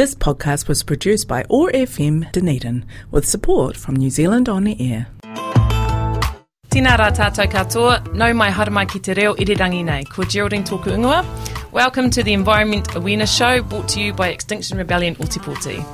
This podcast was produced by OAR FM Dunedin with support from New Zealand On the Air. Tina rā tātou katoa, nau mai haramai ki te reo irirangi nei, ko Geraldine tōku ingoa. Welcome to the Environment Awareness Show, brought to you by Extinction Rebellion Ōtepoti.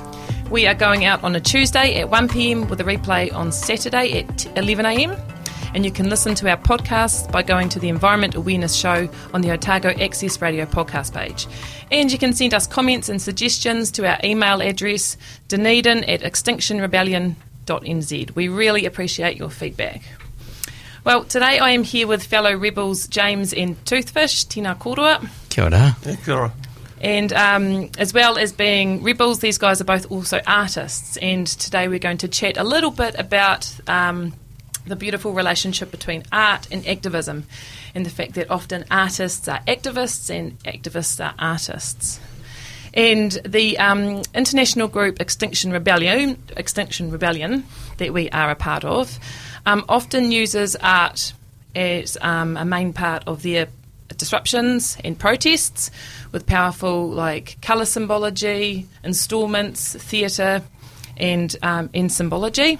We are going out on a Tuesday at 1pm with a replay on Saturday at 11am. And you can listen to our podcasts by going to the Environment Awareness Show on the Otago Access Radio podcast page. And you can send us comments and suggestions to our email address, dunedin at extinctionrebellion.nz. We really appreciate your feedback. Well, today I am here with fellow rebels James and Toothfish, Tina Korua. Kia ora. Kia ora. And um, as well as being rebels, these guys are both also artists. And today we're going to chat a little bit about um, the beautiful relationship between art and activism, and the fact that often artists are activists and activists are artists. And the um, international group Extinction Rebellion, Extinction Rebellion, that we are a part of, um, often uses art as um, a main part of their disruptions and protests, with powerful like colour symbology, installments, theatre, and um, in symbology.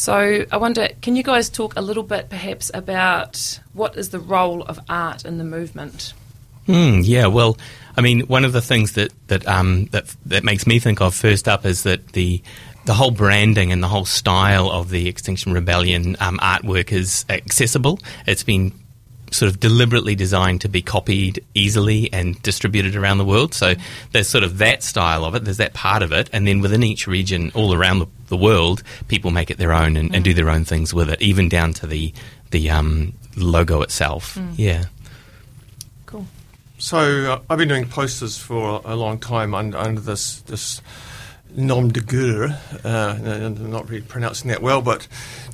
So I wonder, can you guys talk a little bit perhaps about what is the role of art in the movement? Mm, yeah, well, I mean, one of the things that that um, that that makes me think of first up is that the the whole branding and the whole style of the Extinction Rebellion um, artwork is accessible. It's been sort of deliberately designed to be copied easily and distributed around the world. So there's sort of that style of it, there's that part of it, and then within each region, all around the, the world, people make it their own and, mm. and, do their own things with it, even down to the the um, logo itself. Mm. Yeah. Cool. So uh, I've been doing posters for a long time under, under this this nom de guerre. Uh, I'm not really pronouncing that well, but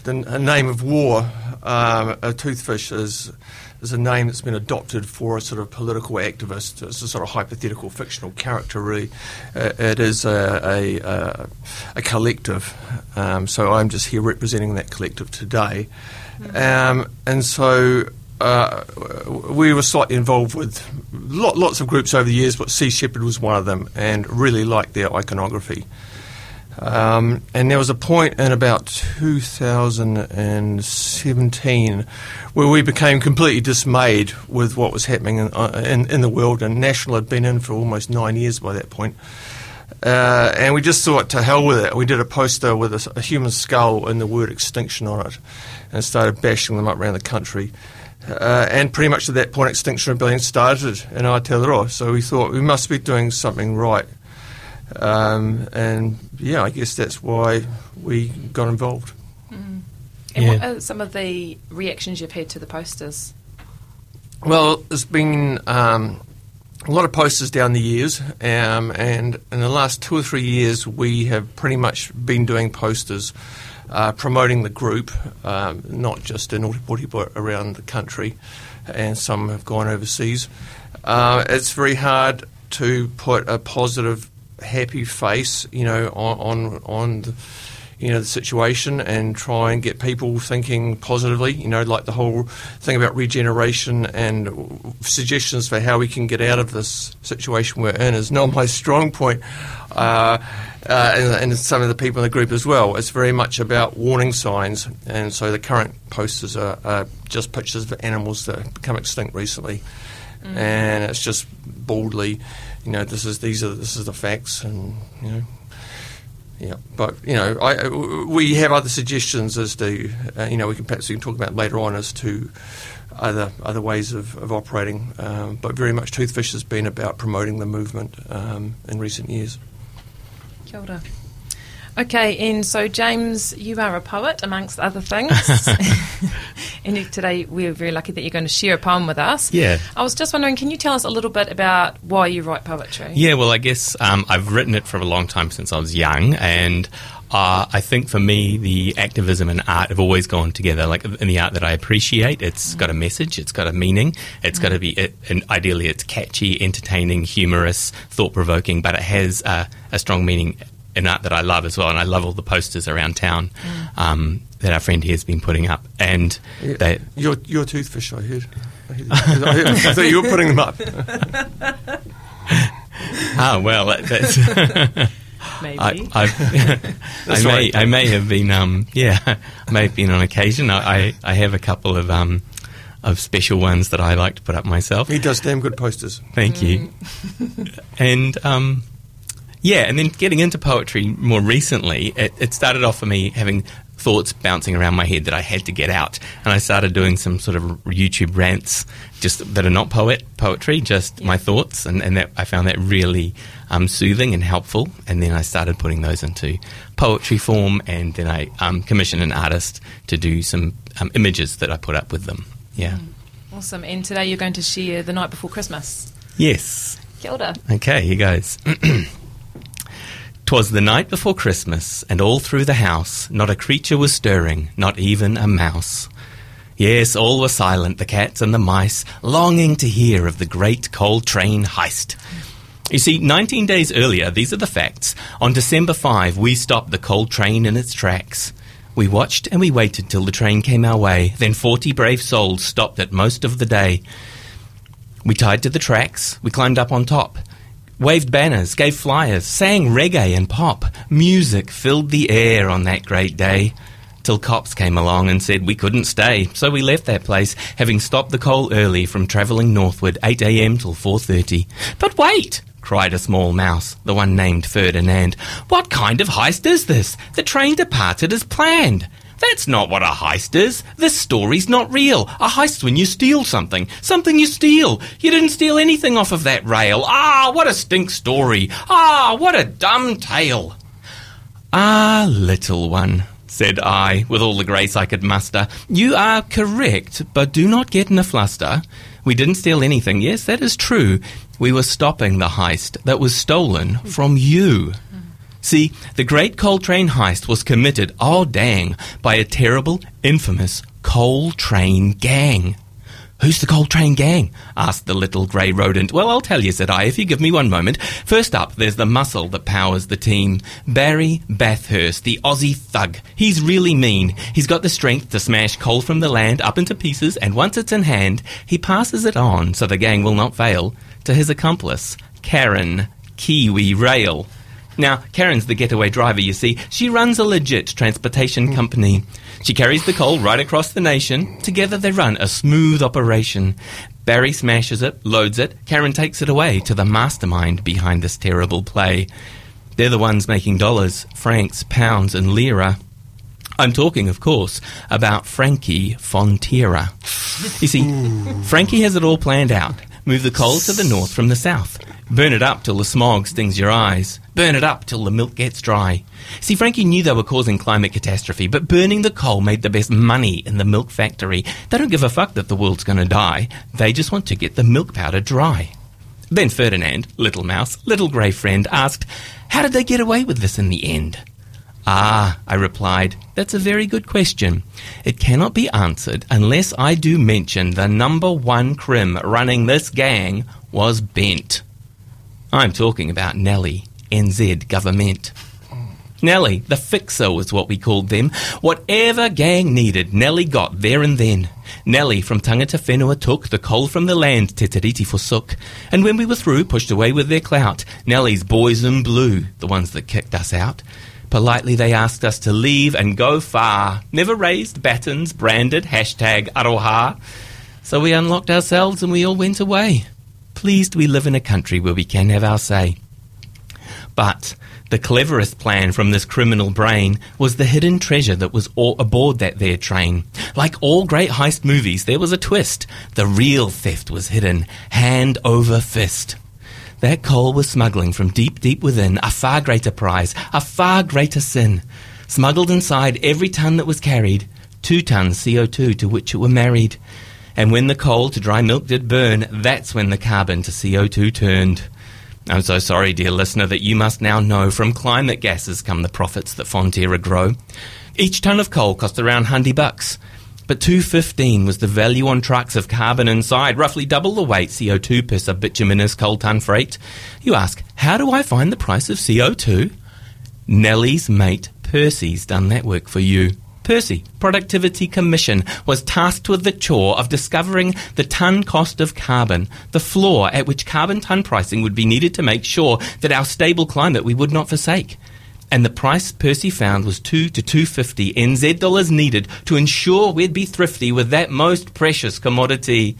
the name of war, um, a toothfish is is a name that's been adopted for a sort of political activist. It's a sort of hypothetical fictional character, really. Uh, it is a, a, a, collective. Um, so I'm just here representing that collective today. Um, and so uh, we were slightly involved with lot, lots of groups over the years, but Sea Shepherd was one of them, and really liked their iconography. Um, and there was a point in about 2017 where we became completely dismayed with what was happening in, uh, in, in, the world, and National had been in for almost nine years by that point. Uh, and we just thought, to hell with it. We did a poster with a, a, human skull and the word extinction on it and started bashing them up around the country. Uh, and pretty much at that point, Extinction Rebellion started in Aotearoa. So we thought we must be doing something right. Um, and yeah, I guess that's why we got involved. Mm. And yeah. what are some of the reactions you've had to the posters? Well, there's been um, a lot of posters down the years, um, and in the last two or three years, we have pretty much been doing posters uh, promoting the group, um, not just in Ōtepoti but around the country, and some have gone overseas. Uh, it's very hard to put a positive happy face, you know, on on, on the, you know the situation and try and get people thinking positively. You know, like the whole thing about regeneration and suggestions for how we can get out of this situation we're in is not my strong point. Uh, uh, and, and, some of the people in the group as well. It's very much about warning signs, and so the current posters are, are just pictures of animals that have become extinct recently, mm. and it's just boldly you know, this is these are this is the facts, and you know, yeah. But you know, I, we have other suggestions as to uh, you know we can perhaps we can talk about later on as to other other ways of, of operating. Um, but very much Toothfish has been about promoting the movement um, in recent years. Kia ora. Okay, and so James, you are a poet amongst other things. and today we're very lucky that you're going to share a poem with us. Yeah. I was just wondering, can you tell us a little bit about why you write poetry? Yeah, well, I guess um, I've written it for a long time since I was young, and uh, I think for me, the activism and art have always gone together. Like in the art that I appreciate, it's mm. got a message, it's got a meaning, it's mm. got to be, it, and ideally, it's catchy, entertaining, humorous, thought provoking, but it has uh, a strong meaning an art that I love as well, and I love all the posters around town mm. um, that our friend here has been putting up. And yeah, they, your your toothfish, I heard. I, heard, I, heard, I thought you were putting them up. ah, well, that- that's. Maybe. I, I, I may. I may have been, um, yeah, I may have been on occasion. I, I, I have a couple of, um, of special ones that I like to put up myself. He does damn good posters. Thank you. and um, yeah, and then getting into poetry more recently, it, it started off for me having thoughts bouncing around my head that I had to get out, and I started doing some sort of YouTube rants, just that are not poet poetry, just my thoughts, and, and that I found that really um, soothing and helpful. And then I started putting those into poetry form, and then I um, commissioned an artist to do some um, images that I put up with them. Yeah. awesome. And today you're going to share the night before Christmas. Yes. Kia ora. Okay, here goes. 'Twas the night before Christmas, and all through the house not a creature was stirring, not even a mouse. Yes, all were silent, the cats and the mice, longing to hear of the great coal train heist. You see, 19 days earlier, these are the facts, on December 5, we stopped the coal train in its tracks. We watched and we waited till the train came our way, then 40 brave souls stopped it most of the day. We tied to the tracks, we climbed up on top, waved banners, gave flyers, sang reggae and pop. Music filled the air on that great day. Till cops came along and said we couldn't stay, so we left that place, having stopped the coal early from travelling northward, 8 a.m. till 4.30. But wait! cried a small mouse, the one named Ferdinand. What kind of heist is this? The train departed as planned. That's not what a heist is. This story's not real. A heist's when you steal something. Something you steal. You didn't steal anything off of that rail. Ah, what a stink story. Ah, what a dumb tale. Ah, little one, said I, with all the grace I could muster. You are correct, but do not get in a fluster. We didn't steal anything. Yes, that is true. We were stopping the heist that was stolen from you. See, the Great Coal Train heist was committed, oh dang, by a terrible, infamous coal train gang. Who's the coal train gang? asked the little grey rodent. Well, I'll tell you, said I, if you give me one moment. First up, there's the muscle that powers the team. Barry Bathurst, the Aussie thug. He's really mean. He's got the strength to smash coal from the land up into pieces, and once it's in hand, he passes it on, so the gang will not fail, to his accomplice, Karen Kiwi Rail. Now, Karen's the getaway driver, you see. She runs a legit transportation hmm. company. She carries the coal right across the nation. Together they run a smooth operation. Barry smashes it, loads it. Karen takes it away to the mastermind behind this terrible play. They're the ones making dollars, francs, pounds, and lira. I'm talking, of course, about Frankie Fonterra. You see, Frankie has it all planned out. Move the coal to the north from the south. Burn it up till the smog stings your eyes. Burn it up till the milk gets dry. See, Frankie knew they were causing climate catastrophe, but burning the coal made the best money in the milk factory. They don't give a fuck that the world's gonna die. They just want to get the milk powder dry. Then Ferdinand, little mouse, little grey friend, asked, How did they get away with this in the end? Ah, I replied, that's a very good question. It cannot be answered unless I do mention the number one crim running this gang was bent. I'm talking about Nelly, NZ government. Nelly, the fixer was what we called them. Whatever gang needed, Nelly got there and then. Nelly from Tangata Whenua took the coal from the land Te Tiriti forsook. And when we were through, pushed away with their clout, Nelly's boys in blue, the ones that kicked us out. Politely they asked us to leave and go far. Never raised batons, branded, hashtag aroha. So we unlocked ourselves and we all went away. Pleased we live in a country where we can have our say. But the cleverest plan from this criminal brain was the hidden treasure that was aboard that there train. Like all great heist movies, there was a twist. The real theft was hidden, hand over fist. That coal was smuggling from deep, deep within a far greater prize, a far greater sin. Smuggled inside every ton that was carried, two tons CO2 to which it were married. And when the coal to dry milk did burn, that's when the carbon to CO2 turned. I'm so sorry, dear listener, that you must now know from climate gases come the profits that Fonterra grow. Each ton of coal cost around 100 bucks, but 215 was the value on trucks of carbon inside, roughly double the weight CO2 per bituminous coal ton freight. You ask, how do I find the price of CO2? Nellie's mate Percy's done that work for you. Percy, Productivity Commission, was tasked with the chore of discovering the ton cost of carbon, the floor at which carbon ton pricing would be needed to make sure that our stable climate we would not forsake. And the price Percy found was 2 to 250 NZ dollars needed to ensure we'd be thrifty with that most precious commodity,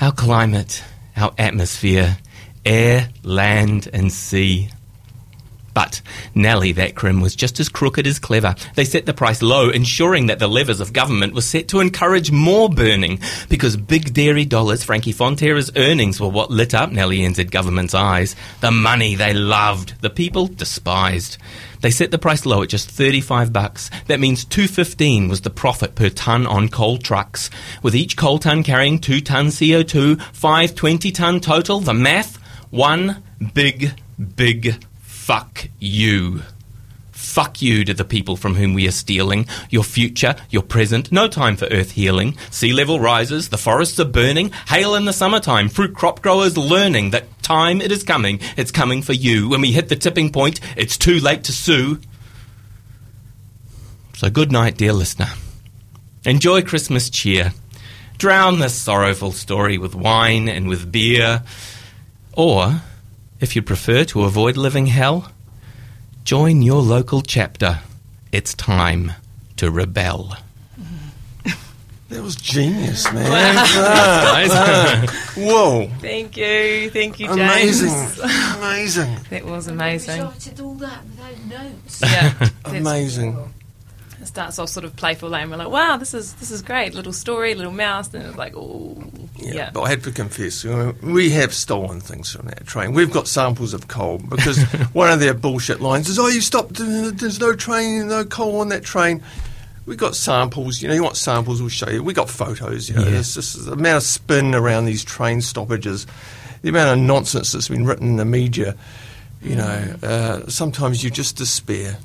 our climate, our atmosphere, air, land, and sea. But Nellie, that crim, was just as crooked as clever. They set the price low, ensuring that the levers of government were set to encourage more burning, because big dairy dollars, Frankie Fonterra's earnings, were what lit up Nellie NZ government's eyes. The money they loved, the people despised. They set the price low at just 35 bucks. That means 215 was the profit per ton on coal trucks. With each coal ton carrying 2 ton CO2, 5 20 ton total, the math, one big, big fuck you. Fuck you to the people from whom we are stealing. Your future, your present, no time for earth healing. Sea level rises, the forests are burning, hail in the summertime, fruit crop growers learning that time it is coming, it's coming for you. When we hit the tipping point, it's too late to sue. So good night, dear listener. Enjoy Christmas cheer. Drown this sorrowful story with wine and with beer. Or if you prefer to avoid living hell, join your local chapter. It's time to rebel. That was genius, man. Ah, whoa. Thank you, thank you, James. Amazing. Amazing. That was I amazing. wrote all that without notes. Yeah, that's Amazing. It starts off sort of playful, and we're like, "Wow, this is this is great." Little story, little mouse, and it's like, "Oh, Yeah, yeah." but I had to confess, we have stolen things from that train. We've got samples of coal because one of their bullshit lines is, "Oh, you stopped. There's no train, no coal on that train." We've got samples. You know, you want samples? We'll show you. We got photos. You know, Yeah. it's just the amount of spin around these train stoppages, the amount of nonsense that's been written in the media. You know, uh, sometimes you just despair.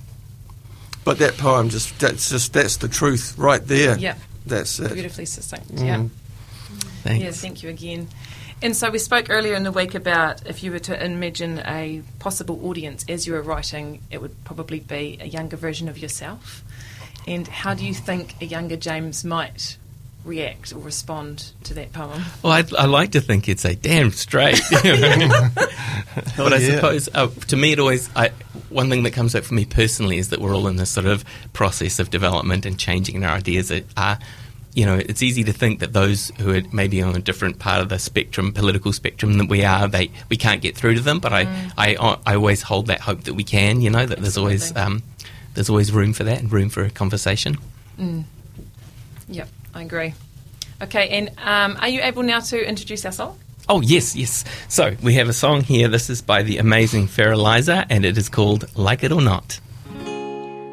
But that poem just—that's just—that's the truth right there. Yeah. that's it. Beautifully succinct. Mm. Yeah. Thanks. Yes, thank you again. And so we spoke earlier in the week about if you were to imagine a possible audience as you were writing, it would probably be a younger version of yourself. And how do you think a younger James might react or respond to that poem? Well, I'd, I like to think it'd say, damn straight. but I yeah. suppose, uh, to me, it always, I, one thing that comes up for me personally is that we're all in this sort of process of development and changing in our ideas. Are, you know, it's easy to think that those who are maybe on a different part of the spectrum, political spectrum that we are, they we can't get through to them. But I, I, I always hold that hope that we can. You know, that there's always um, there's always room for that and room for a conversation. Yep, I agree. Okay, and um, are you able now to introduce our song? Oh, yes, yes. So we have a song here. This is by the amazing Feraliza, and it is called Like It or Not.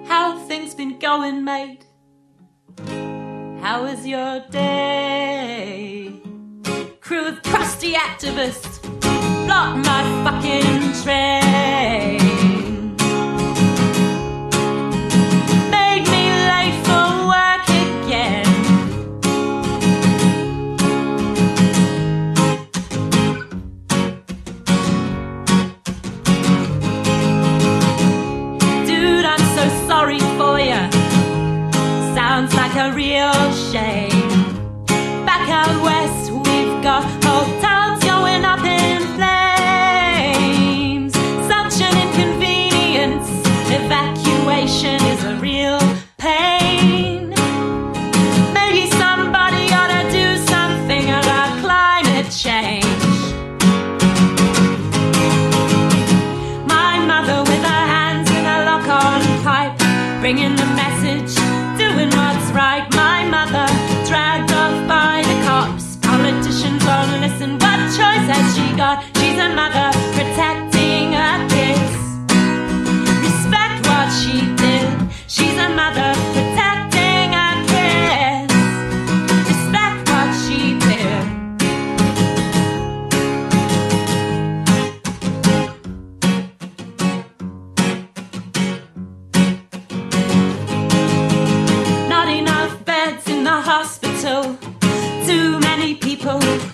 How things been going, mate? How was your day? Crew of crusty activists block my fucking train.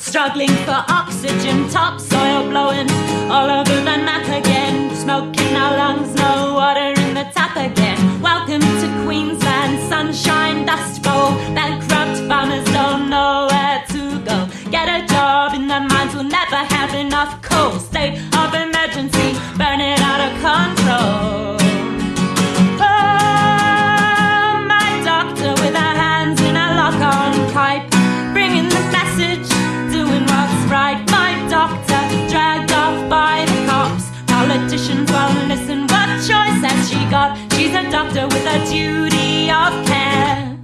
Struggling for oxygen. Topsoil blowing all over the map again. Smoke in our lungs, no water in the tap again. Welcome to Queensland, sunshine, dust bowl. Bankrupt farmers don't know where to go. Get a job in the mines will never have enough coal. State of emergency, burn it out of control. Doctor with a duty of care,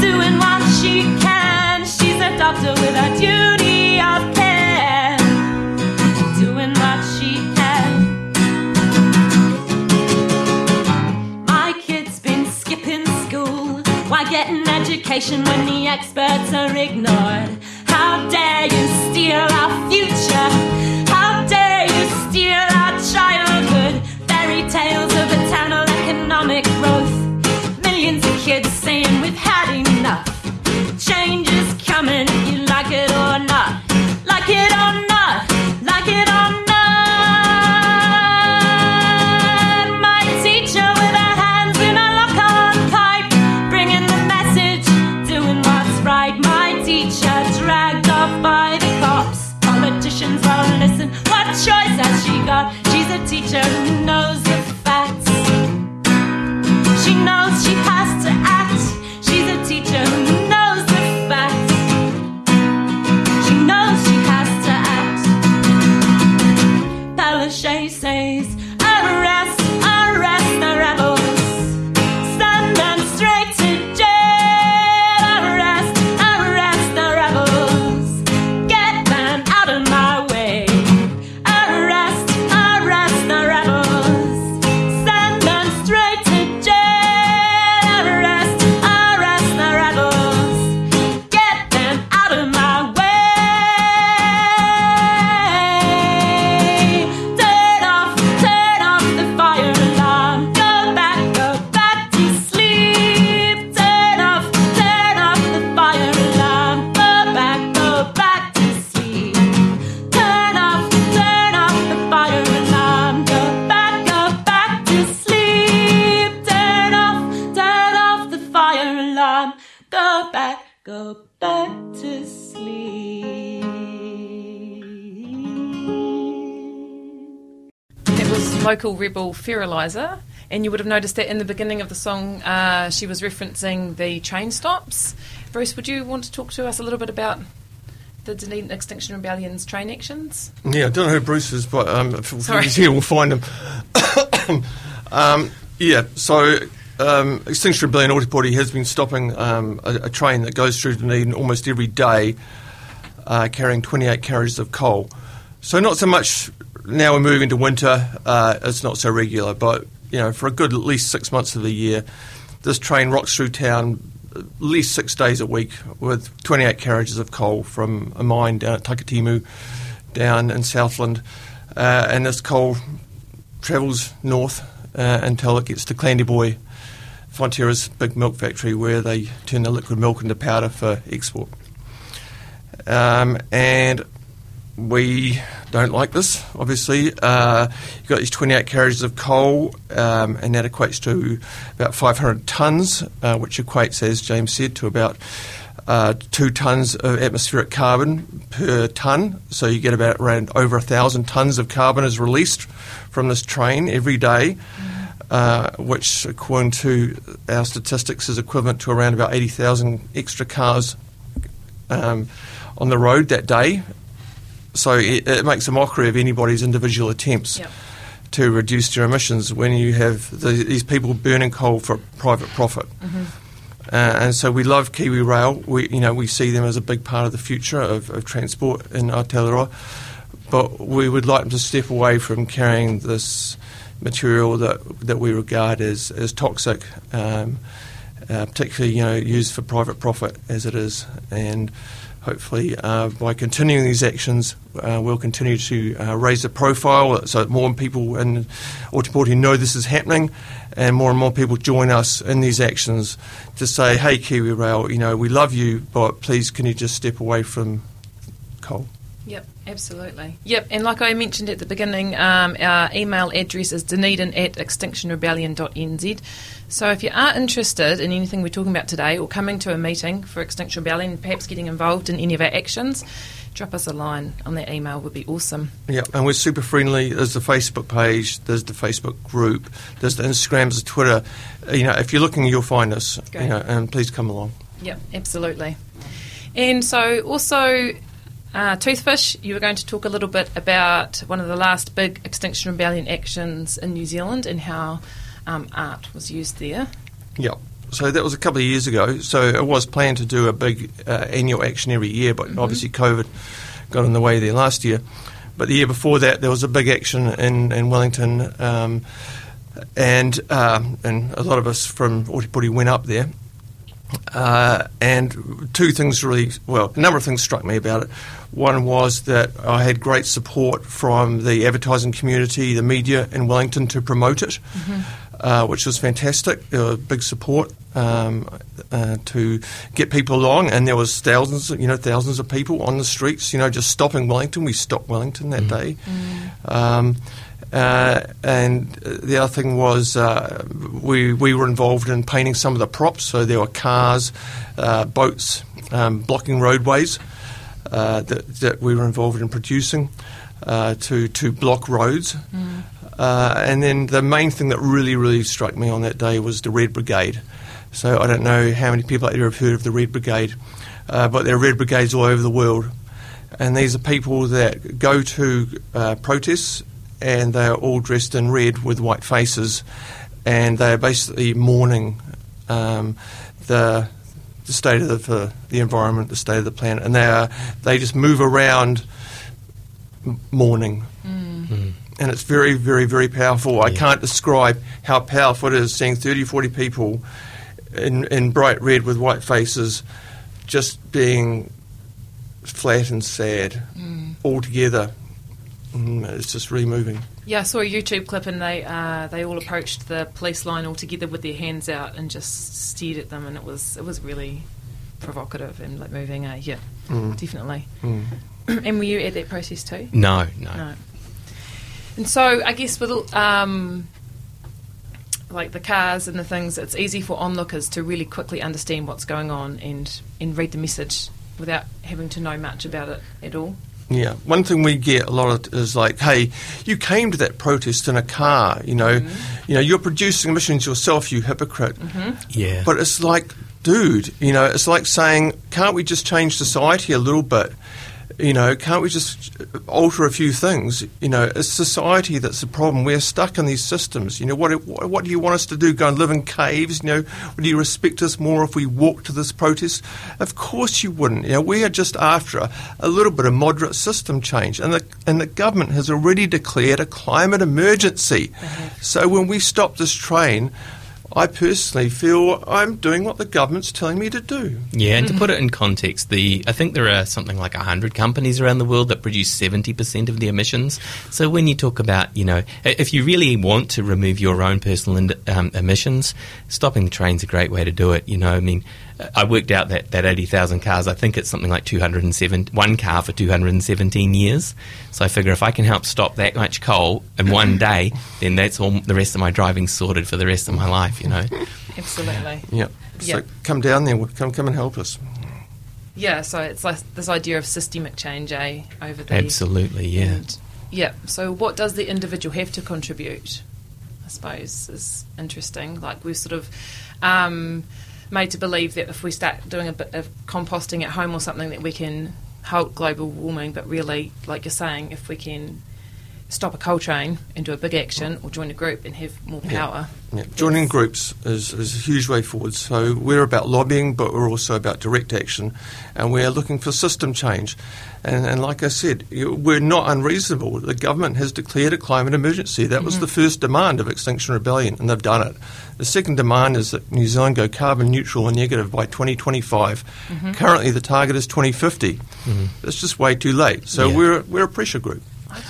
doing what she can. She's a doctor with a duty of care, doing what she can. My kid's been skipping school. Why get an education when the experts are ignored? How dare you steal our future? How dare you steal our childhood? Fairy tales coming go back to sleep. It was local rebel Ferilizer, and you would have noticed that in the beginning of the song, uh, she was referencing the train stops. Bruce, would you want to talk to us a little bit about the Dunedin Extinction Rebellion's train actions? Yeah, I don't know who Bruce is, but um, if if Sorry. he's here, we'll find him. um, yeah, so um, Extinction Rebellion Aotearoa has been stopping um, a, a train that goes through Dunedin almost every day, uh, carrying 28 carriages of coal. So not so much now we're moving to winter, uh, it's not so regular, but you know for a good at least six months of the year, this train rocks through town at least six days a week with 28 carriages of coal from a mine down at Takitimu down in Southland, uh, and this coal travels north uh, until it gets to Clandeboye, Fonterra's big milk factory, where they turn the liquid milk into powder for export. Um, and we don't like this, obviously. Uh, you've got these 28 carriages of coal, um, and that equates to about 500 tonnes, uh, which equates, as James said, to about uh, two tonnes of atmospheric carbon per tonne. So you get about around over a thousand tonnes of carbon is released from this train every day. Uh, which, according to our statistics, is equivalent to around about 80,000 extra cars um, on the road that day. So it, it makes a mockery of anybody's individual attempts Yep. to reduce their emissions when you have the, these people burning coal for private profit. Uh, and so we love Kiwi Rail. We, you know, we see them as a big part of the future of, of transport in Aotearoa. But we would like them to step away from carrying this material that that we regard as, as toxic, um, uh, particularly you know used for private profit as it is. And hopefully, uh, by continuing these actions, uh, we'll continue to uh, raise the profile so that more people in Aotearoa know this is happening, and more and more people join us in these actions to say, "Hey, Kiwi Rail, you know we love you, but please can you just step away from coal?" Yep, absolutely. Yep, and like I mentioned at the beginning, um, our email address is dunedin at extinctionrebellion.nz. So if you are interested in anything we're talking about today or coming to a meeting for Extinction Rebellion, perhaps getting involved in any of our actions, drop us a line on that email would be awesome. Yeah, and we're super friendly. There's the Facebook page, there's the Facebook group, there's the Instagrams, the Twitter. You know, if you're looking, you'll find us. Great. You know, and please come along. Yep, absolutely. And so also, uh, Toothfish, you were going to talk a little bit about one of the last big Extinction Rebellion actions in New Zealand and how um, art was used there. Yeah. So that was a couple of years ago. So it was planned to do a big uh, annual action every year, but obviously COVID got in the way there last year. But the year before that, there was a big action in, in Wellington, um, and um, and a lot of us from Ōtepoti went up there. Uh, and two things really, well, a number of things struck me about it. One was that I had great support from the advertising community, the media in Wellington to promote it, uh, which was fantastic. There was big support um, uh, to get people along, and there was thousands, you know, thousands of people on the streets, you know, just stopping Wellington. We stopped Wellington that day. Um, uh, and the other thing was uh, we we were involved in painting some of the props. So there were cars, uh, boats um, blocking roadways uh, that, that we were involved in producing uh, to to block roads. Uh, and then the main thing that really really struck me on that day was the Red Brigade. So I don't know how many people out there have heard of the Red Brigade, uh, but there are Red Brigades all over the world. And these are people that go to uh, protests and they are all dressed in red with white faces, and they are basically mourning um, the the state of the, the environment, the state of the planet, and they are they just move around m- mourning. Mm. Hmm. And it's very, very, very powerful. I can't describe how powerful it is seeing 30, 40 people in, in bright red with white faces just being flat and sad mm. all together. Mm, it's just really moving. Yeah, I saw a YouTube clip and they uh, they all approached the police line all together with their hands out and just stared at them, and it was it was really provocative and like moving. Uh, yeah, definitely. and were you at that process too? No, no. No. And so I guess with um, like the cars and the things, it's easy for onlookers to really quickly understand what's going on and and read the message without having to know much about it at all. Yeah, one thing we get a lot of is like, "Hey, you came to that protest in a car. You know, mm-hmm. you know, you're producing emissions yourself, you hypocrite." Mm-hmm. Yeah. But it's like, dude, you know, it's like saying, "Can't we just change society a little bit?" You know, can't we just alter a few things? You know, it's society that's the problem. We're stuck in these systems. You know, what, what what do you want us to do? Go and live in caves? You know, would you respect us more if we walked to this protest? Of course you wouldn't. You know, we are just after a, a little bit of moderate system change, and the and the government has already declared a climate emergency. So when we stop this train. I personally feel I'm doing what the government's telling me to do. Yeah, and to put it in context, the I think there are something like hundred companies around the world that produce seventy percent of the emissions. So when you talk about, you know, if you really want to remove your own personal um, emissions, stopping the train's a great way to do it. You know, I mean, I worked out that that eighty thousand cars. I think it's something like two hundred and seven one car for two hundred and seventeen years. So I figure if I can help stop that much coal in one day, then that's all the rest of my driving sorted for the rest of my life. You know. Absolutely. Yeah. Yeah. So come down there, come come and help us. Yeah, so it's like this idea of systemic change, eh, over the Absolutely, yeah. And, yeah. So, what does the individual have to contribute? I suppose is interesting. Like we're sort of um, made to believe that if we start doing a bit of composting at home or something, that we can halt global warming. But really, like you're saying, if we can stop a coal train and do a big action, or join a group and have more power. Yeah. Joining Yes. groups is, is a huge way forward. So we're about lobbying, but we're also about direct action, and we're looking for system change. And, and like I said, we're not unreasonable. The government has declared a climate emergency. That was the mm-hmm. first demand of Extinction Rebellion, and they've done it. The second demand is that New Zealand go carbon neutral and negative by 2025. Mm-hmm. Currently, the target is 2050. Mm-hmm. It's just way too late. So Yeah. we're we're a pressure group.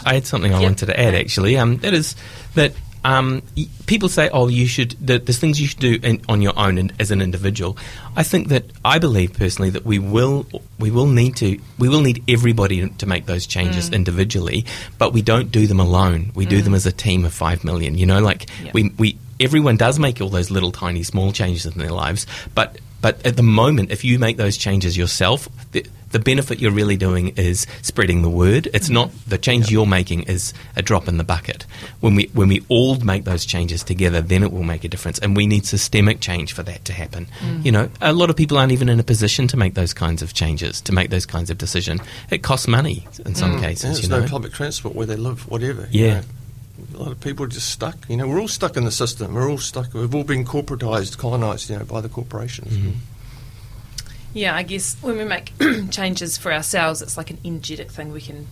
I had something I Yep. wanted to add actually. Um, that is that um, y- people say, "Oh, you should." th- There's things you should do in, on your own and, as an individual. I think that I believe personally that we will we will need to we will need everybody to make those changes individually, but we don't do them alone. We do them as a team of five million. You know, like Yeah. we we everyone does make all those little tiny small changes in their lives, but but at the moment, if you make those changes yourself, the, the benefit you're really doing is spreading the word. It's mm-hmm. not the change you're making is a drop in the bucket. When we when we all make those changes together, then it will make a difference. And we need systemic change for that to happen. Mm. You know, a lot of people aren't even in a position to make those kinds of changes, to make those kinds of decisions. It costs money in some mm. Yeah, cases. there's You know, no public transport where they live, whatever. you Yeah. know. A lot of people are just stuck. You know, we're all stuck in the system. We're all stuck. We've all been corporatized, colonized, you know, by the corporations. Mm-hmm. Yeah, I guess when we make changes for ourselves, it's like an energetic thing. We can,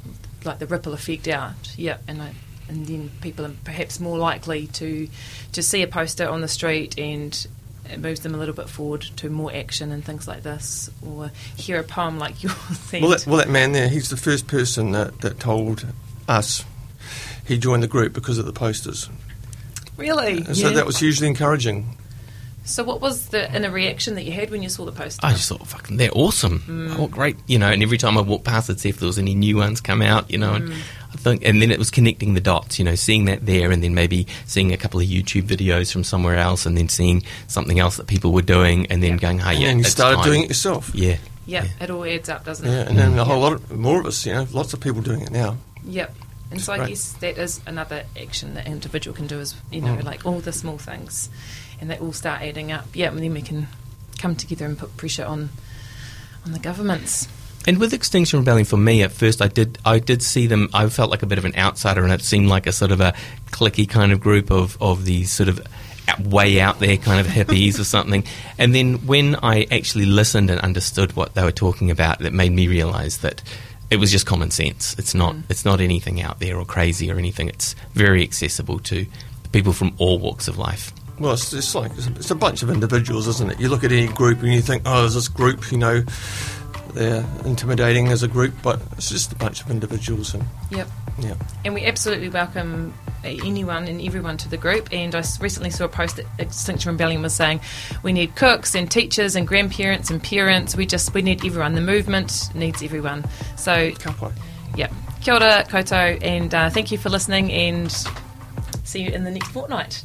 like the ripple effect out. Yeah, and I, and then people are perhaps more likely to to see a poster on the street and it moves them a little bit forward to more action and things like this, or hear a poem like yours. Well, that, well, that man there, he's the first person that, that told us he joined the group because of the posters. really? And so that was hugely encouraging. So, what was the inner reaction that you had when you saw the poster? I just thought, fucking, they're awesome. Oh, great. You know, and every time I walk past it, see if there was any new ones come out, you know, and I think, and then it was connecting the dots, you know, seeing that there and then maybe seeing a couple of YouTube videos from somewhere else and then seeing something else that people were doing and then going, hey, And yeah, then you it's started time. doing it yourself. Yeah. yeah, it all adds up, doesn't Yeah, it? and then a whole lot of, more of us, you know, lots of people doing it now. Yep. And so I guess that is another action that an individual can do is, you know, Mm. like all the small things and they all start adding up. Yeah, and then we can come together and put pressure on on the governments. And with Extinction Rebellion, for me at first, I did I did see them. I felt like a bit of an outsider, and it seemed like a sort of a clicky kind of group of of these sort of way out there kind of hippies or something. And then when I actually listened and understood what they were talking about, it made me realise that it was just common sense. It's not mm. it's not anything out there or crazy or anything. It's very accessible to people from all walks of life. Well, it's, it's like it's a, it's a bunch of individuals, isn't it? You look at any group and you think, oh, there's this group, you know, they're intimidating as a group, but it's just a bunch of individuals, and Yep. yeah. And we absolutely welcome anyone and everyone to the group. And I recently saw a post that Extinction Rebellion was saying we need cooks and teachers and grandparents and parents. We just we need everyone. The movement needs everyone. So Kapai. yeah, kia ora koutou, and uh, thank you for listening. And see you in the next fortnight.